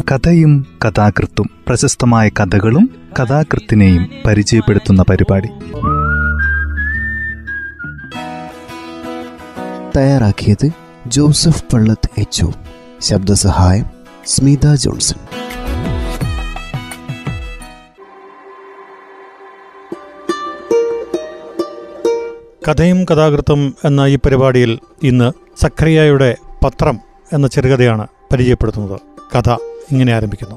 കഥയും കഥാകൃത്തും പ്രശസ്തമായ കഥകളും കഥാകൃത്തിനെയും പരിചയപ്പെടുത്തുന്ന പരിപാടി. തയ്യാറാക്കിയത് ജോസഫ് പള്ളത്ത് എച്ച് ശബ്ദസഹായം സ്മിത ജോൺസൺ. കഥയും കഥാകൃത്തും എന്ന ഈ പരിപാടിയിൽ ഇന്ന് സഖറിയായുടെ പത്രം എന്ന ചെറുകഥയാണ് പരിചയപ്പെടുത്തുന്നത്. കഥ ഇങ്ങനെ ആരംഭിക്കുന്നു.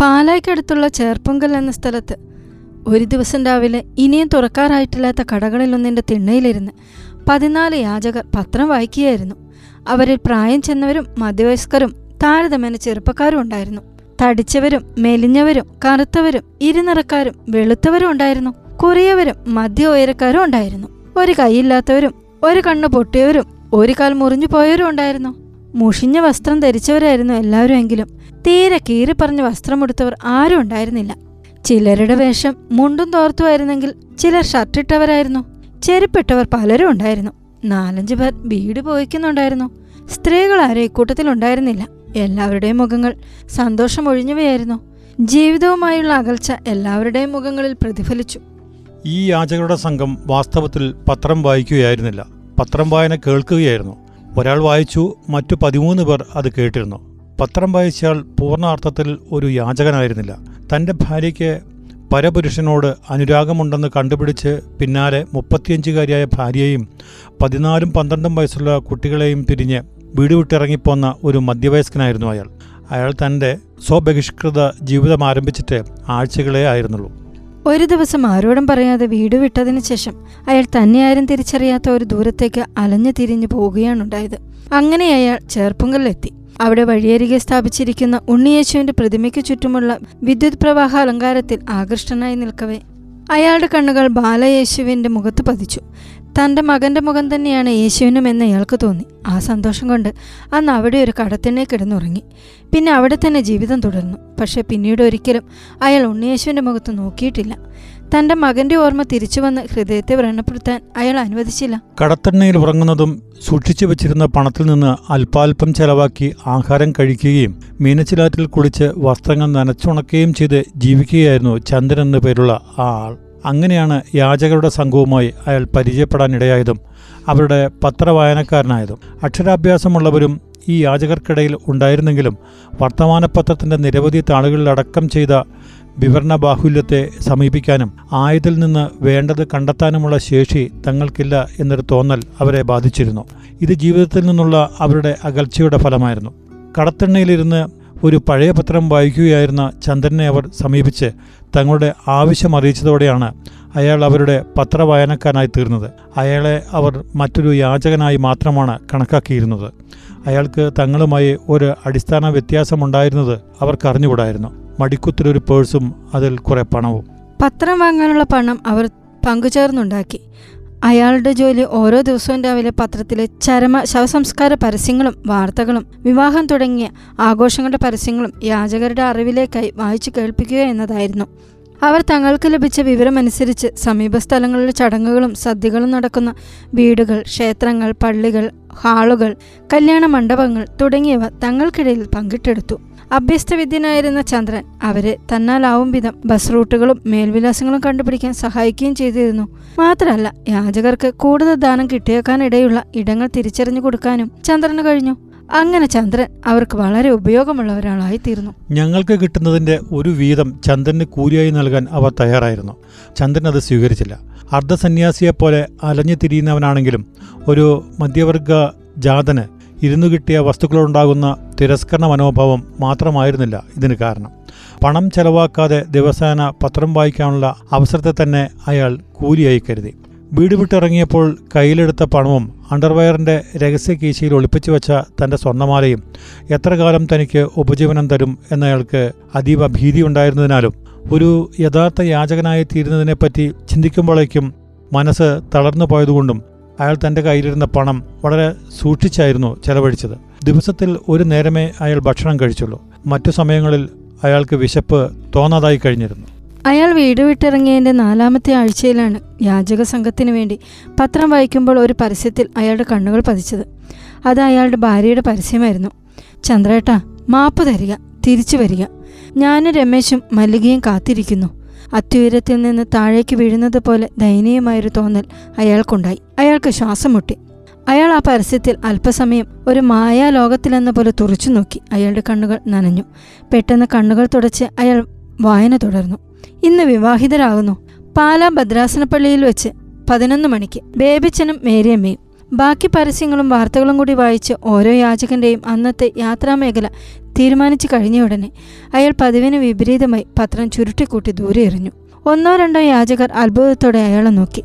പാലായ്ക്കടുത്തുള്ള ചേർപ്പുങ്കൽ എന്ന സ്ഥലത്ത് ഒരു ദിവസം രാവിലെ ഇനിയും തുറക്കാറായിട്ടില്ലാത്ത കടകളിലൊന്നിന്റെ തിണ്ണയിലിരുന്ന് പതിനാല് യാചകർ പത്രം വായിക്കുകയായിരുന്നു. അവരിൽ പ്രായം ചെന്നവരും മധ്യവയസ്കരും താരതമ്യേന ചെറുപ്പക്കാരും ഉണ്ടായിരുന്നു. തടിച്ചവരും മെലിഞ്ഞവരും കറുത്തവരും ഇരുനിറക്കാരും വെളുത്തവരും ഉണ്ടായിരുന്നു. കുറിയവരും മധ്യ ഉയരക്കാരും ഉണ്ടായിരുന്നു. ഒരു കൈയില്ലാത്തവരും ഒരു കണ്ണ് പൊട്ടിയവരും ഒരു കാൽ മുറിഞ്ഞു പോയവരും ഉണ്ടായിരുന്നു. മുഷിഞ്ഞ വസ്ത്രം ധരിച്ചവരായിരുന്നു എല്ലാവരും എങ്കിലും തീരെ കീറി പറഞ്ഞ് വസ്ത്രമെടുത്തവർ ആരും ഉണ്ടായിരുന്നില്ല. ചിലരുടെ വേഷം മുണ്ടും തോർത്തുമായിരുന്നെങ്കിൽ ചിലർ ഷർട്ടിട്ടവരായിരുന്നു ചെരുപ്പിട്ടവർ പലരും ഉണ്ടായിരുന്നു. നാലഞ്ചു പേർ വീട് പോയിക്കുന്നുണ്ടായിരുന്നു. സ്ത്രീകൾ ആരും ഇക്കൂട്ടത്തിൽ ഉണ്ടായിരുന്നില്ല. എല്ലാവരുടെയും മുഖങ്ങൾ സന്തോഷം ഒഴിഞ്ഞവയായിരുന്നു. ജീവിതവുമായുള്ള അകൽച്ച എല്ലാവരുടെയും മുഖങ്ങളിൽ പ്രതിഫലിച്ചു. ഈ യാചകരുടെ സംഘം വാസ്തവത്തിൽ പത്രം വായിക്കുകയായിരുന്നില്ല. പത്രം വായന കേൾക്കുകയായിരുന്നു. ഒരാൾ വായിച്ചു മറ്റു പതിമൂന്ന് പേർ അത് കേട്ടിരുന്നു. പത്രം വായിച്ചയാൾ പൂർണാർത്ഥത്തിൽ ഒരു യാചകനായിരുന്നില്ല. തന്റെ ഭാര്യയ്ക്ക് പരപുരുഷനോട് അനുരാഗമുണ്ടെന്ന് കണ്ടുപിടിച്ച് പിന്നാലെ മുപ്പത്തിയഞ്ചുകാരിയായ ഭാര്യയെയും പതിനാലും പന്ത്രണ്ടും വയസ്സുള്ള കുട്ടികളെയും തിരിഞ്ഞ് വീട് വിട്ടിറങ്ങിപ്പോന്ന ഒരു മധ്യവയസ്കനായിരുന്നു അയാൾ. അയാൾ തന്റെ സ്വബഹിഷ്കൃത ജീവിതം ആരംഭിച്ചിട്ട് ആഴ്ചകളെ ആയിരുന്നുള്ളൂ. ഒരു ദിവസം ആരോടും പറയാതെ വീട് വിട്ടതിന് ശേഷം അയാൾ തന്നെ ആരും തിരിച്ചറിയാത്ത ഒരു ദൂരത്തേക്ക് അലഞ്ഞു തിരിഞ്ഞു പോവുകയാണുണ്ടായത്. അങ്ങനെ അയാൾ ചേർപ്പുങ്കലിലെത്തി. അവിടെ വഴിയരികെ സ്ഥാപിച്ചിരിക്കുന്ന ഉണ്ണിയേശുവിന്റെ പ്രതിമയ്ക്ക് ചുറ്റുമുള്ള വിദ്യുത് പ്രവാഹ അലങ്കാരത്തിൽ ആകൃഷ്ടനായി നിൽക്കവേ. അയാളുടെ കണ്ണുകൾ ബാലയേശുവിന്റെ മുഖത്ത് പതിച്ചു. തന്റെ മകന്റെ മുഖം തന്നെയാണ് യേശുവിനും എന്ന് അയാൾക്ക് തോന്നി. ആ സന്തോഷം കൊണ്ട് അന്ന് അവിടെ ഒരു കടത്തിണ്ണെ കിടന്നുറങ്ങി. പിന്നെ അവിടെ തന്നെ ജീവിതം തുടർന്നു. പക്ഷേ പിന്നീട് ഒരിക്കലും അയാൾ ഉണ്ണിയേശുവിന്റെ മുഖത്ത് നോക്കിയിട്ടില്ല. തന്റെ മകന്റെ ഓർമ്മ തിരിച്ചു വന്ന് ഹൃദയത്തെ വ്രണപ്പെടുത്താൻ അയാൾ അനുവദിച്ചില്ല. കടത്തെണ്ണയിൽ ഉറങ്ങുന്നതും സൂക്ഷിച്ചു വെച്ചിരുന്ന പണത്തിൽ നിന്ന് അല്പാൽപം ചെലവാക്കി ആഹാരം കഴിക്കുകയും മീനച്ചിലാറ്റിൽ കുളിച്ച് വസ്ത്രങ്ങൾ നനച്ചുണക്കുകയും ചെയ്ത് ജീവിക്കുകയായിരുന്നു ചന്ദ്രൻ എന്നു പേരുള്ള ആ ആൾ. അങ്ങനെയാണ് യാചകരുടെ സംഘവുമായി അയാൾ പരിചയപ്പെടാനിടയായതും അവരുടെ പത്രവായനക്കാരനായതും. അക്ഷരാഭ്യാസമുള്ളവരും ഈ യാചകർക്കിടയിൽ ഉണ്ടായിരുന്നെങ്കിലും വർത്തമാനപത്രത്തിന്റെ നിരവധി താളുകളിലടക്കം ചെയ്ത വിവരണ ബാഹുല്യത്തെ സമീപിക്കാനും ആയതിൽ നിന്ന് വേണ്ടത് കണ്ടെത്താനുമുള്ള ശേഷി തങ്ങൾക്കില്ല എന്നൊരു തോന്നൽ അവരെ ബാധിച്ചിരുന്നു. ഇത് ജീവിതത്തിൽ നിന്നുള്ള അവരുടെ അകൽച്ചയുടെ ഫലമായിരുന്നു. കടത്തെണ്ണയിലിരുന്ന് ഒരു പഴയ പത്രം വായിക്കുകയായിരുന്ന ചന്ദ്രനെ അവർ സമീപിച്ച് തങ്ങളുടെ ആവശ്യം അറിയിച്ചതോടെയാണ് അയാൾ അവരുടെ പത്രവായനക്കാരനായി തീർന്നത്. അയാളെ അവർ മറ്റൊരു യാചകനായി മാത്രമാണ് കണക്കാക്കിയിരുന്നത്. അയാൾക്ക് തങ്ങളുമായി ഒരു അടിസ്ഥാന വ്യത്യാസമുണ്ടായിരുന്നത് അവർക്കറിഞ്ഞുകൂടായിരുന്നു. മടിക്കുത്തിലൊരു പേഴ്സും അതിൽ കുറെ പണവും. പത്രം വാങ്ങാനുള്ള പണം അവർ പങ്കുചേർന്നുണ്ടാക്കി. അയാളുടെ ജോലി ഓരോ ദിവസവും രാവിലെ പത്രത്തിലെ ചരമ ശവസംസ്കാര പരസ്യങ്ങളും വാർത്തകളും വിവാഹം തുടങ്ങിയ ആഘോഷങ്ങളുടെ പരസ്യങ്ങളും യാചകരുടെ അറിവിലേക്കായി വായിച്ചു കേൾപ്പിക്കുക എന്നതായിരുന്നു. അവർ തങ്ങൾക്ക് ലഭിച്ച വിവരമനുസരിച്ച് സമീപസ്ഥലങ്ങളിലെ ചടങ്ങുകളും സദ്യകളും നടക്കുന്ന വീടുകൾ ക്ഷേത്രങ്ങൾ പള്ളികൾ ഹാളുകൾ കല്യാണ മണ്ഡപങ്ങൾ തുടങ്ങിയവ തങ്ങൾക്കിടയിൽ പങ്കിട്ടെടുത്തു. അഭ്യസ്തവിദ്യനായിരുന്ന ചന്ദ്രൻ അവരെ തന്നാലാവും വിധം ബസ് റൂട്ടുകളും മേൽവിലാസങ്ങളും കണ്ടുപിടിക്കാൻ സഹായിക്കുകയും ചെയ്തിരുന്നു. മാത്രമല്ല യാചകർക്ക് കൂടുതൽ ദാനം കിട്ടിയേക്കാനിടയുള്ള ഇടങ്ങൾ തിരിച്ചറിഞ്ഞു കൊടുക്കാനും ചന്ദ്രന് കഴിഞ്ഞു. അങ്ങനെ ചന്ദ്രൻ അവർക്ക് വളരെ ഉപയോഗമുള്ള ഒരാളായി തീർന്നു ഞങ്ങൾക്ക് കിട്ടുന്നതിന്റെ ഒരു വീതം ചന്ദ്രന് കൂലിയായി നൽകാൻ അവർ തയ്യാറായിരുന്നു. ചന്ദ്രൻ അത് സ്വീകരിച്ചില്ല. അർദ്ധസന്യാസിയെപ്പോലെ അലഞ്ഞു തിരിയുന്നവനാണെങ്കിലും ഒരു മധ്യവർഗ ജാതന് ഇരുന്നു കിട്ടിയ വസ്തുക്കളുണ്ടാകുന്ന തിരസ്കരണ മനോഭാവം മാത്രമായിരുന്നില്ല ഇതിന് കാരണം. പണം ചെലവാക്കാതെ ദിവസേന പത്രം വായിക്കാനുള്ള അവസരത്തെ തന്നെ അയാൾ കൂലിയായി കരുതി. വീട് വിട്ടിറങ്ങിയപ്പോൾ കയ്യിലെടുത്ത പണവും അണ്ടർവയറിന്റെ രഹസ്യ കീശയിൽ ഒളിപ്പിച്ചു വെച്ച തന്റെ സ്വർണമാലയും എത്ര കാലം തനിക്ക് ഉപജീവനം തരും എന്നയാൾക്ക് അതീവ ഭീതി ഉണ്ടായിരുന്നതിനാലും ഒരു യഥാർത്ഥ യാചകനായി തീരുന്നതിനെപ്പറ്റി ചിന്തിക്കുമ്പോഴേക്കും മനസ്സ് തളർന്നു പോയതുകൊണ്ടും അയാൾ തന്റെ കയ്യിലിരുന്ന പണം വളരെ സൂക്ഷിച്ചായിരുന്നു ചെലവഴിച്ചത്. ദിവസത്തിൽ ഒരു നേരമേ അയാൾ ഭക്ഷണം കഴിച്ചുള്ളൂ. മറ്റു സമയങ്ങളിൽ അയാൾക്ക് വിശപ്പ് തോന്നാതായി കഴിഞ്ഞിരുന്നു. അയാൾ വീട് വിട്ടിറങ്ങിയതിന്റെ നാലാമത്തെ ആഴ്ചയിലാണ് യാചക സംഘത്തിന് വേണ്ടി പത്രം വായിക്കുമ്പോൾ ഒരു പരസ്യത്തിൽ അയാളുടെ കണ്ണുകൾ പതിച്ചത്. അത് അയാളുടെ ഭാര്യയുടെ പരസ്യമായിരുന്നു. ചന്ദ്രേട്ട മാപ്പ് തരിക തിരിച്ചു വരിക. ഞാനും രമേശും മല്ലികയും കാത്തിരിക്കുന്നു. അത്യുയരത്തിൽ നിന്ന് താഴേക്ക് വീഴുന്നത് പോലെ ദയനീയമായൊരു തോന്നൽ അയാൾക്കുണ്ടായി. അയാൾക്ക് ശ്വാസം മുട്ടി. അയാൾ ആ പരസ്യത്തിൽ അല്പസമയം ഒരു മായാലോകത്തിലെന്ന പോലെ തുറച്ചു നോക്കി. അയാളുടെ കണ്ണുകൾ നനഞ്ഞു. പെട്ടെന്ന് കണ്ണുകൾ തുടച്ച് അയാൾ വായന തുടർന്നു. ഇന്ന് വിവാഹിതരാകുന്നു. പാലാ ഭദ്രാസനപ്പള്ളിയിൽ വെച്ച് പതിനൊന്ന് മണിക്ക്. ബേബിച്ചനും മേരിയമ്മയും. ബാക്കി പരസ്യങ്ങളും വാർത്തകളും കൂടി വായിച്ച് ഓരോ യാചകന്റെയും അന്നത്തെ യാത്രാമേഖല തീരുമാനിച്ചു കഴിഞ്ഞ ഉടനെ അയാൾ പതിവിന് വിപരീതമായി പത്രം ചുരുട്ടിക്കൂട്ടി ദൂരെ എറിഞ്ഞു. ഒന്നോ രണ്ടോ യാചകർ അത്ഭുതത്തോടെ അയാളെ നോക്കി.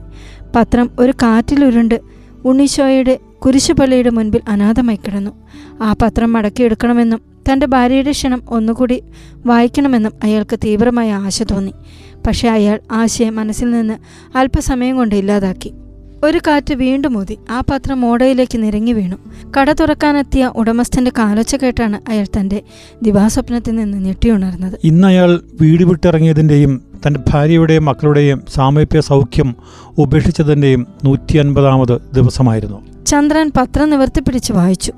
പത്രം ഒരു കാറ്റിലുരുണ്ട് ഉണ്ണിശോയുടെ കുരിശുപള്ളിയുടെ മുൻപിൽ അനാഥമായി കിടന്നു. ആ പത്രം മടക്കിയെടുക്കണമെന്നും തന്റെ ഭാര്യയുടെ ക്ഷണം ഒന്നുകൂടി വായിക്കണമെന്നും അയാൾക്ക് തീവ്രമായ ആശ തോന്നി. പക്ഷേ അയാൾ ആശയം മനസ്സിൽ നിന്ന് അല്പസമയം കൊണ്ട് ഇല്ലാതാക്കി. ഒരു കാറ്റ് വീണ്ടും ഊതി. ആ പത്രം ഓടയിലേക്ക് നിരങ്ങി വീണു. കട തുറക്കാനെത്തിയ ഉടമസ്ഥന്റെ കാലൊച്ച കേട്ടാണ് അയാൾ തന്റെ ദിവാസ്വപ്നത്തിൽ നിന്ന് ഞെട്ടിയുണർന്നത് ഇന്ന് അയാൾ വീട് വിട്ടിറങ്ങിയതിന്റെയും തന്റെ ഭാര്യയുടെയും മക്കളുടെയും സാമീപ്യ സൗഖ്യം ഉപേക്ഷിച്ചതിന്റെയും നൂറ്റി അൻപതാമത് ദിവസമായിരുന്നു. ചന്ദ്രൻ പത്രം നിവർത്തിപ്പിടിച്ച് വായിച്ചു.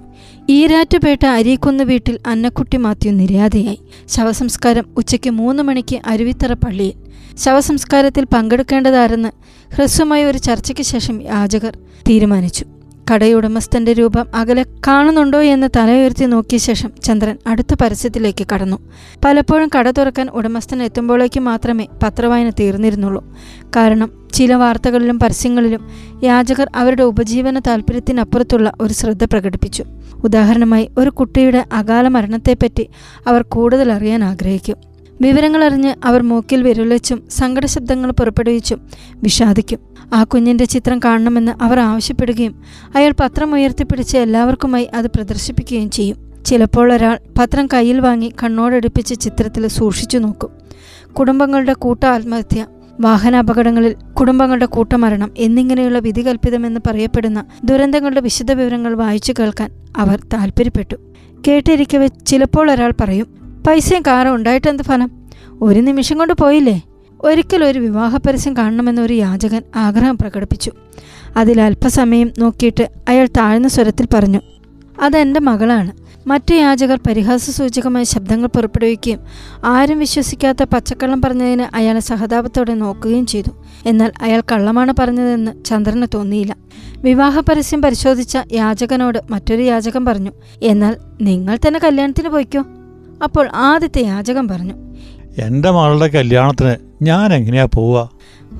ഈരാറ്റുപേട്ട അരീക്കുന്ന് വീട്ടിൽ അന്നക്കുട്ടി മാത്യു നിര്യാതയായി. ശവസംസ്കാരം ഉച്ചയ്ക്ക് മൂന്ന് മണിക്ക് അരുവിത്തറ പള്ളിയിൽ. ശവസംസ്കാരത്തിൽ പങ്കെടുക്കേണ്ടതാരെന്ന് ഹ്രസ്വമായ ഒരു ചർച്ചയ്ക്ക് ശേഷം യാചകർ തീരുമാനിച്ചു. കടയുടമസ്ഥന്റെ രൂപം അകലെ കാണുന്നുണ്ടോ എന്ന് തലയുയർത്തി നോക്കിയ ശേഷം ചന്ദ്രൻ അടുത്ത പരസ്യത്തിലേക്ക് കടന്നു. പലപ്പോഴും കട തുറക്കാൻ ഉടമസ്ഥൻ എത്തുമ്പോഴേക്ക് മാത്രമേ പത്രവായന തീർന്നിരുന്നുള്ളൂ. കാരണം ചില വാർത്തകളിലും പരസ്യങ്ങളിലും യാചകർ അവരുടെ ഉപജീവന താല്പര്യത്തിനപ്പുറത്തുള്ള ഒരു ശ്രദ്ധ പ്രകടിപ്പിച്ചു. ഉദാഹരണമായി ഒരു കുട്ടിയുടെ അകാല മരണത്തെപ്പറ്റി അവർ കൂടുതൽ അറിയാൻ ആഗ്രഹിക്കും. വിവരങ്ങളറിഞ്ഞ് അവർ മൂക്കിൽ വിരലിച്ചും സങ്കടശബ്ദങ്ങൾ പുറപ്പെടുവിച്ചും വിഷാദിക്കും. ആ കുഞ്ഞിന്റെ ചിത്രം കാണണമെന്ന് അവർ ആവശ്യപ്പെടുകയും അയാൾ പത്രം ഉയർത്തിപ്പിടിച്ച് എല്ലാവർക്കുമായി അത് പ്രദർശിപ്പിക്കുകയും ചെയ്യും. ചിലപ്പോൾ ഒരാൾ പത്രം കയ്യിൽ വാങ്ങി കണ്ണോടടുപ്പിച്ച് ചിത്രത്തിൽ സൂക്ഷിച്ചു നോക്കും. കുടുംബങ്ങളുടെ കൂട്ട ആത്മഹത്യ വാഹനാപകടങ്ങളിൽ കുടുംബങ്ങളുടെ കൂട്ടമരണം എന്നിങ്ങനെയുള്ള വിധികൽപ്പിതമെന്ന് പറയപ്പെടുന്ന ദുരന്തങ്ങളുടെ വിശദ വിവരങ്ങൾ വായിച്ചു കേൾക്കാൻ അവർ താല്പര്യപ്പെട്ടു കേട്ടിരിക്കവെ ചിലപ്പോൾ ഒരാൾ പറയും പൈസയും കാറും ഉണ്ടായിട്ടെന്ത് ഫലം? ഒരു നിമിഷം കൊണ്ട് പോയില്ലേ? ഒരിക്കൽ ഒരു വിവാഹ പരസ്യം കാണണമെന്നൊരു യാചകൻ ആഗ്രഹം പ്രകടിപ്പിച്ചു. അതിൽ അല്പസമയം നോക്കിയിട്ട് അയാൾ താഴ്ന്ന സ്വരത്തിൽ പറഞ്ഞു അതെന്റെ മകളാണ്. മറ്റു യാചകർ പരിഹാസ സൂചകമായ ശബ്ദങ്ങൾ പുറപ്പെടുവിക്കുകയും ആരും വിശ്വസിക്കാത്ത പച്ചക്കള്ളം പറഞ്ഞതിന് അയാളെ സഹതാപത്തോടെ നോക്കുകയും ചെയ്തു. എന്നാൽ അയാൾ കള്ളമാണ് പറഞ്ഞതെന്ന് ചന്ദ്രന് തോന്നിയില്ല. വിവാഹ പരസ്യം പരിശോധിച്ച യാചകനോട് മറ്റൊരു യാചകൻ പറഞ്ഞു എന്നാൽ നിങ്ങൾ തന്നെ കല്യാണത്തിന് പോയിക്കോ? അപ്പോൾ ആദ്യത്തെ യാചകൻ പറഞ്ഞു എന്റെ മകളുടെ കല്യാണത്തിന് ഞാൻ എങ്ങനെയാ പോവുക?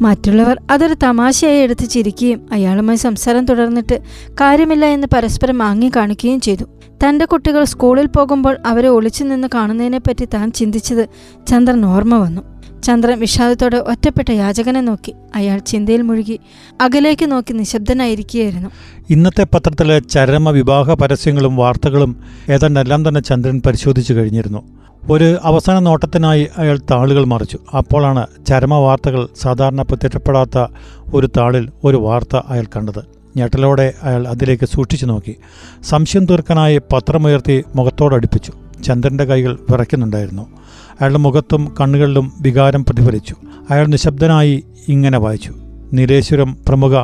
മറ്റുള്ളവർ അതൊരു തമാശയായി എടുത്ത് ചിരിക്കുകയും അയാളുമായി സംസാരം തുടർന്നിട്ട് കാര്യമില്ല എന്ന് പരസ്പരം ആങ്ങി കാണിക്കുകയും ചെയ്തു. തന്റെ കുട്ടികൾ സ്കൂളിൽ പോകുമ്പോൾ അവരെ ഒളിച്ചു നിന്ന് കാണുന്നതിനെപ്പറ്റി താൻ ചിന്തിച്ചത് ചന്ദ്രൻ ഓർമ്മ വന്നു. ചന്ദ്രൻ വിഷാദത്തോടെ ഒറ്റപ്പെട്ട യാചകനെ നോക്കി. അയാൾ ചിന്തയിൽ മുഴുകി അകലേക്ക് നോക്കി നിശബ്ദനായിരിക്കുകയായിരുന്നു. ഇന്നത്തെ പത്രത്തിലെ ചരമ വിവാഹ പരസ്യങ്ങളും വാർത്തകളും ഏതാണ്ടെല്ലാം തന്നെ ചന്ദ്രൻ പരിശോധിച്ചു കഴിഞ്ഞിരുന്നു. ഒരു അവസാന നോട്ടത്തിനായി അയാൾ താളുകൾ മറിച്ചു. അപ്പോഴാണ് ചരമ വാർത്തകൾ സാധാരണ പ്രത്യക്ഷപ്പെടാത്ത ഒരു താളിൽ ഒരു വാർത്ത അയാൾ കണ്ടത്. ഞെട്ടലോടെ അയാൾ അതിലേക്ക് സൂക്ഷിച്ചു നോക്കി. സംശയം തീർക്കാനായി പത്രമുയർത്തി മുഖത്തോടടുപ്പിച്ചു ചന്ദ്രന്റെ കൈകൾ വിറയ്ക്കുന്നുണ്ടായിരുന്നു. അയാളുടെ മുഖത്തും കണ്ണുകളിലും വികാരം പ്രതിഫലിച്ചു. അയാൾ നിശബ്ദനായി ഇങ്ങനെ വായിച്ചു. നീലേശ്വരം പ്രമുഖ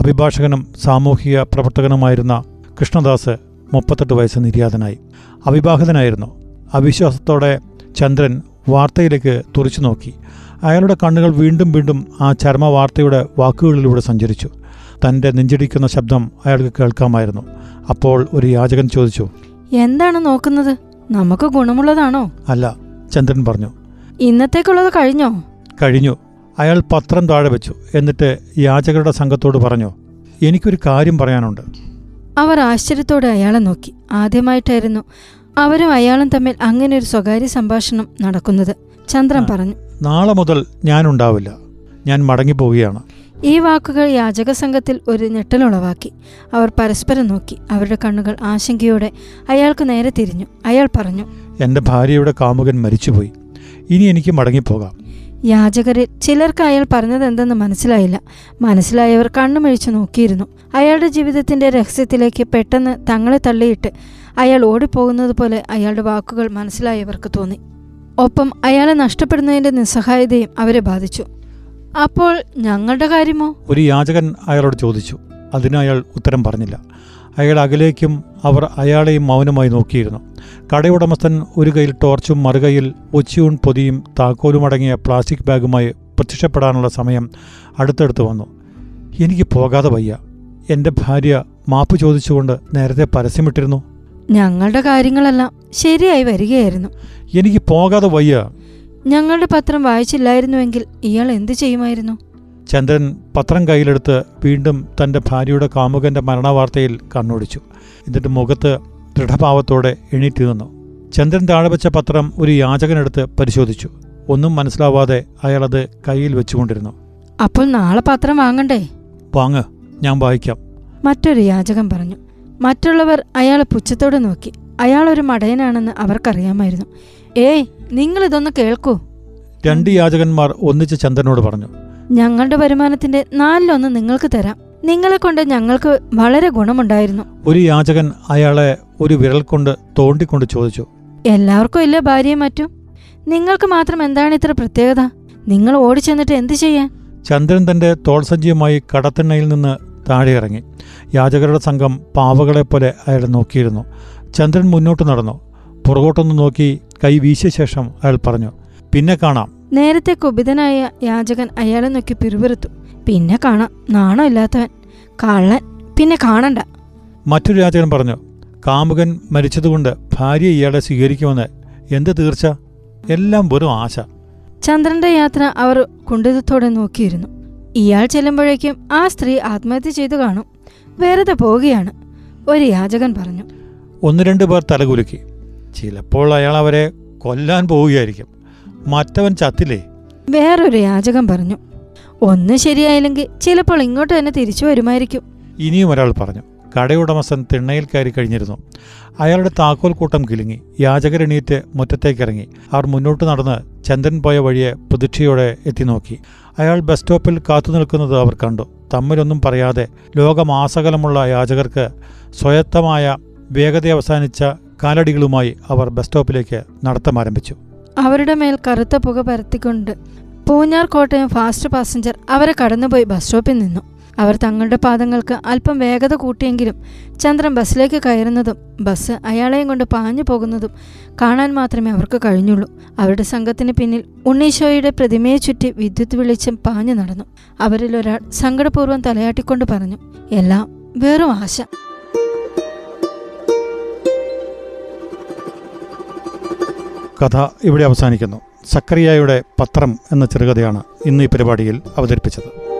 അഭിഭാഷകനും സാമൂഹിക പ്രവർത്തകനുമായിരുന്ന കൃഷ്ണദാസ് മുപ്പത്തെട്ട് വയസ്സ് നിര്യാതനായി. അവിവാഹിതനായിരുന്നു അവിശ്വാസത്തോടെ ചന്ദ്രൻ വാർത്തയിലേക്ക് തുറച്ചു നോക്കി. അയാളുടെ കണ്ണുകൾ വീണ്ടും വീണ്ടും ആ ചർമ്മ വാർത്തയുടെ വാക്കുകളിലൂടെ സഞ്ചരിച്ചു. തന്റെ നെഞ്ചിടിക്കുന്ന ശബ്ദം അയാൾക്ക് കേൾക്കാമായിരുന്നു. അപ്പോൾ ഒരു യാചകൻ ചോദിച്ചു എന്താണ് നോക്കുന്നത്? നമുക്ക് ഗുണമുള്ളതാണോ? അല്ല ചന്ദ്രൻ പറഞ്ഞു ഇന്നത്തേക്കുള്ളത് കഴിഞ്ഞോ? കഴിഞ്ഞു. അയാൾ പത്രം താഴെ വെച്ചു. എന്നിട്ട് യാചകരുടെ സംഘത്തോട് പറഞ്ഞു എനിക്കൊരു കാര്യം പറയാനുണ്ട്. അവർ ആശ്ചര്യത്തോടെ അയാളെ നോക്കി. ആദ്യമായിട്ടായിരുന്നു അവരും അയാളും തമ്മിൽ അങ്ങനെ ഒരു സ്വകാര്യ സംഭാഷണം നടക്കുന്നത്. ചന്ദ്രൻ പറഞ്ഞു. നാളെ മുതൽ ഞാൻ ഉണ്ടാവില്ല ഞാൻ മടങ്ങിപ്പോവുകയാണ്. ഈ വാക്കുകൾ യാചക സംഘത്തിൽ ഒരു ഞെട്ടലുളവാക്കി. അവർ പരസ്പരം നോക്കി. അവരുടെ കണ്ണുകൾ ആശങ്കയോടെ അയാൾക്ക് നേരെ തിരിഞ്ഞു. അയാൾ പറഞ്ഞു എന്റെ ഭാര്യയുടെ കാമുകൻ മരിച്ചുപോയി. ഇനി എനിക്ക് മടങ്ങിപ്പോകാം. യാചകരിൽ ചിലർക്ക് അയാൾ പറഞ്ഞത് എന്തെന്ന് മനസ്സിലായില്ല. മനസ്സിലായവർ കണ്ണുമിഴിച്ചു നോക്കിയിരുന്നു. അയാളുടെ ജീവിതത്തിന്റെ രഹസ്യത്തിലേക്ക് പെട്ടെന്ന് തങ്ങളെ തള്ളിയിട്ട് അയാൾ ഓടിപ്പോകുന്നത് പോലെ അയാളുടെ വാക്കുകൾ മനസ്സിലായവർക്ക് തോന്നി. ഒപ്പം അയാളെ നഷ്ടപ്പെടുന്നതിന്റെ നിസ്സഹായതയും അവരെ ബാധിച്ചു. അപ്പോൾ ഞങ്ങളുടെ കാര്യമോ? ഒരു യാചകൻ അയാളോട് ചോദിച്ചു. അതിന് അയാൾ ഉത്തരം പറഞ്ഞില്ല. അയാൾ അകലേക്കും അവർ അയാളെയും മൗനമായി നോക്കിയിരുന്നു. കടയുടമസ്ഥൻ ഒരു കയ്യിൽ ടോർച്ചും മറുകൈയിൽ ഒച്ചിയൂൺ പൊതിയും താക്കോലും അടങ്ങിയ പ്ലാസ്റ്റിക് ബാഗുമായി പ്രത്യക്ഷപ്പെടാനുള്ള സമയം അടുത്തടുത്ത് വന്നു. എനിക്ക് പോകാതെ വയ്യ. എന്റെ ഭാര്യ മാപ്പ് ചോദിച്ചുകൊണ്ട് നേരത്തെ പരസ്യമിട്ടിരുന്നു. ഞങ്ങളുടെ കാര്യങ്ങളെല്ലാം ശരിയായി വരികയായിരുന്നു. എനിക്ക് പോകാതെ വയ്യ. ഞങ്ങളുടെ പത്രം വായിച്ചില്ലായിരുന്നുവെങ്കിൽ ഇയാൾ എന്ത് ചെയ്യുമായിരുന്നു? ചന്ദ്രൻ പത്രം കയ്യിലെടുത്ത് വീണ്ടും തന്റെ ഭാര്യയുടെ കാമുകന്റെ മരണവാർത്തയിൽ കണ്ണോടിച്ചു. എന്നിട്ട് മുഖത്ത് ദൃഢഭാവത്തോടെ എണീറ്റ് നിന്നു. ചന്ദ്രൻ താഴെ വെച്ച പത്രം ഒരു യാചകനെടുത്ത് പരിശോധിച്ചു. ഒന്നും മനസ്സിലാവാതെ അയാളത് കയ്യിൽ വെച്ചുകൊണ്ടിരുന്നു. അപ്പോൾ നാളെ പത്രം വാങ്ങണ്ടേ? വാങ്ങ ഞാൻ വായിക്കാം. മറ്റൊരു യാചകൻ പറഞ്ഞു. മറ്റുള്ളവർ അയാളെ പുച്ഛത്തോടെ നോക്കി. അയാൾ ഒരു മടയനാണെന്ന് അവർക്കറിയാമായിരുന്നു. ഏയ് നിങ്ങൾ ഇതൊന്ന് കേൾക്കൂ. രണ്ട് യാചകന്മാർ ഒന്നിച്ച് ചന്ദ്രനോട് പറഞ്ഞു. ഞങ്ങളുടെ വരുമാനത്തിന്റെ നാലിലൊന്ന് നിങ്ങൾക്ക് തരാം. നിങ്ങളെ കൊണ്ട് ഞങ്ങൾക്ക് വളരെ ഗുണമുണ്ടായിരുന്നു. ഒരു യാചകൻ അയാളെ ഒരു വിരൽ കൊണ്ട് തോണ്ടിക്കൊണ്ട് ചോദിച്ചു. എല്ലാവർക്കും ഇല്ല ഭാര്യയും മറ്റും? നിങ്ങൾക്ക് മാത്രം എന്താണ് ഇത്ര പ്രത്യേകത? നിങ്ങൾ ഓടിച്ചെന്നിട്ട് എന്ത് ചെയ്യാൻ? ചന്ദ്രൻ തന്റെ തോൾസഞ്ചിയുമായി കടത്തെണ്ണയിൽ നിന്ന് താഴെ ഇറങ്ങി യാചകരുടെ സംഘം പാവകളെപ്പോലെ അയാൾ നോക്കിയിരുന്നു. ചന്ദ്രൻ മുന്നോട്ട് നടന്നു. പുറകോട്ടൊന്ന് നോക്കി കൈ വീശിയ ശേഷം അയാൾ പറഞ്ഞു പിന്നെ കാണാം. നേരത്തെ കുപിതനായ യാചകൻ അയാളെ നോക്കി പിറുപിറുത്തു. പിന്നെ കാണാം. നാണമില്ലാത്തവൻ കള്ളൻ. പിന്നെ കാണണ്ട. മറ്റൊരു യാചകൻ പറഞ്ഞു കാമുകൻ മരിച്ചതുകൊണ്ട് ഭാര്യ ഇയാളെ സ്വീകരിക്കുമെന്ന് എന്ത് തീർച്ച? എല്ലാം വെറും ആശ. ചന്ദ്രന്റെ യാത്ര അവർ കുണ്ടിതത്തോടെ നോക്കിയിരുന്നു. ഇയാൾ ചെല്ലുമ്പോഴേക്കും ആ സ്ത്രീ ആത്മഹത്യ ചെയ്തു കാണും. വെറുതെ പോവുകയാണ്. ഒരു യാചകൻ പറഞ്ഞു. ഒന്ന് രണ്ട് പേർ തലകുലുക്കി ചിലപ്പോൾ അയാൾ അവരെ കൊല്ലാൻ പോവുകയായിരിക്കും. മറ്റവൻ ചത്തില്ലേ? വേറൊരു യാചകൻ പറഞ്ഞു. ഒന്ന് ശരിയായില്ലെങ്കിൽ ചിലപ്പോൾ ഇങ്ങോട്ട് തന്നെ തിരിച്ചു വരുമായിരിക്കും. ഇനിയും ഒരാൾ പറഞ്ഞു. കടയുടമസ്ഥൻ തിണ്ണയിൽ കയറി കഴിഞ്ഞിരുന്നു. അയാളുടെ താക്കോൽ കൂട്ടം കിലുങ്ങി. യാചകരെണീറ്റ് മുറ്റത്തേക്കിറങ്ങി അവർ മുന്നോട്ട് നടന്ന് ചന്ദ്രൻ പോയ വഴിയെ പ്രതീക്ഷയോടെ എത്തി നോക്കി. അയാൾ ബസ് സ്റ്റോപ്പിൽ കാത്തു നിൽക്കുന്നത് അവർ കണ്ടു. തമ്മിലൊന്നും പറയാതെ ലോകമാസകലമുള്ള യാചകർക്ക് സ്വയത്തമായ വേഗത അവസാനിച്ച കാലടികളുമായി അവർ ബസ് സ്റ്റോപ്പിലേക്ക് നടത്തം ആരംഭിച്ചു. അവരുടെ മേൽ കറുത്ത പുക പരത്തിക്കൊണ്ട് പൂഞ്ഞാർ കോട്ടയം ഫാസ്റ്റ് പാസഞ്ചർ അവരെ കടന്നുപോയി ബസ് സ്റ്റോപ്പിൽ നിന്നു. അവർ തങ്ങളുടെ പാദങ്ങൾക്ക് അല്പം വേഗത കൂട്ടിയെങ്കിലും ചന്ദ്രൻ ബസ്സിലേക്ക് കയറുന്നതും ബസ് അയാളെയും കൊണ്ട് പാഞ്ഞു പോകുന്നതും കാണാൻ മാത്രമേ അവർക്ക് കഴിഞ്ഞുള്ളൂ. അവരുടെ സംഘത്തിന് പിന്നിൽ ഉണ്ണീശോയുടെ പ്രതിമയെ ചുറ്റി വിദ്യുത് വെളിച്ചം പാഞ്ഞു നടന്നു. അവരിൽ ഒരാൾ സങ്കടപൂർവം തലയാട്ടിക്കൊണ്ട് പറഞ്ഞു എല്ലാം വെറും ആശ. കഥ ഇവിടെ അവസാനിക്കുന്നു. സക്കറിയായുടെ പത്രം എന്ന ചെറുകഥയാണ് ഇന്ന് ഈ പരിപാടിയിൽ അവതരിപ്പിച്ചത്.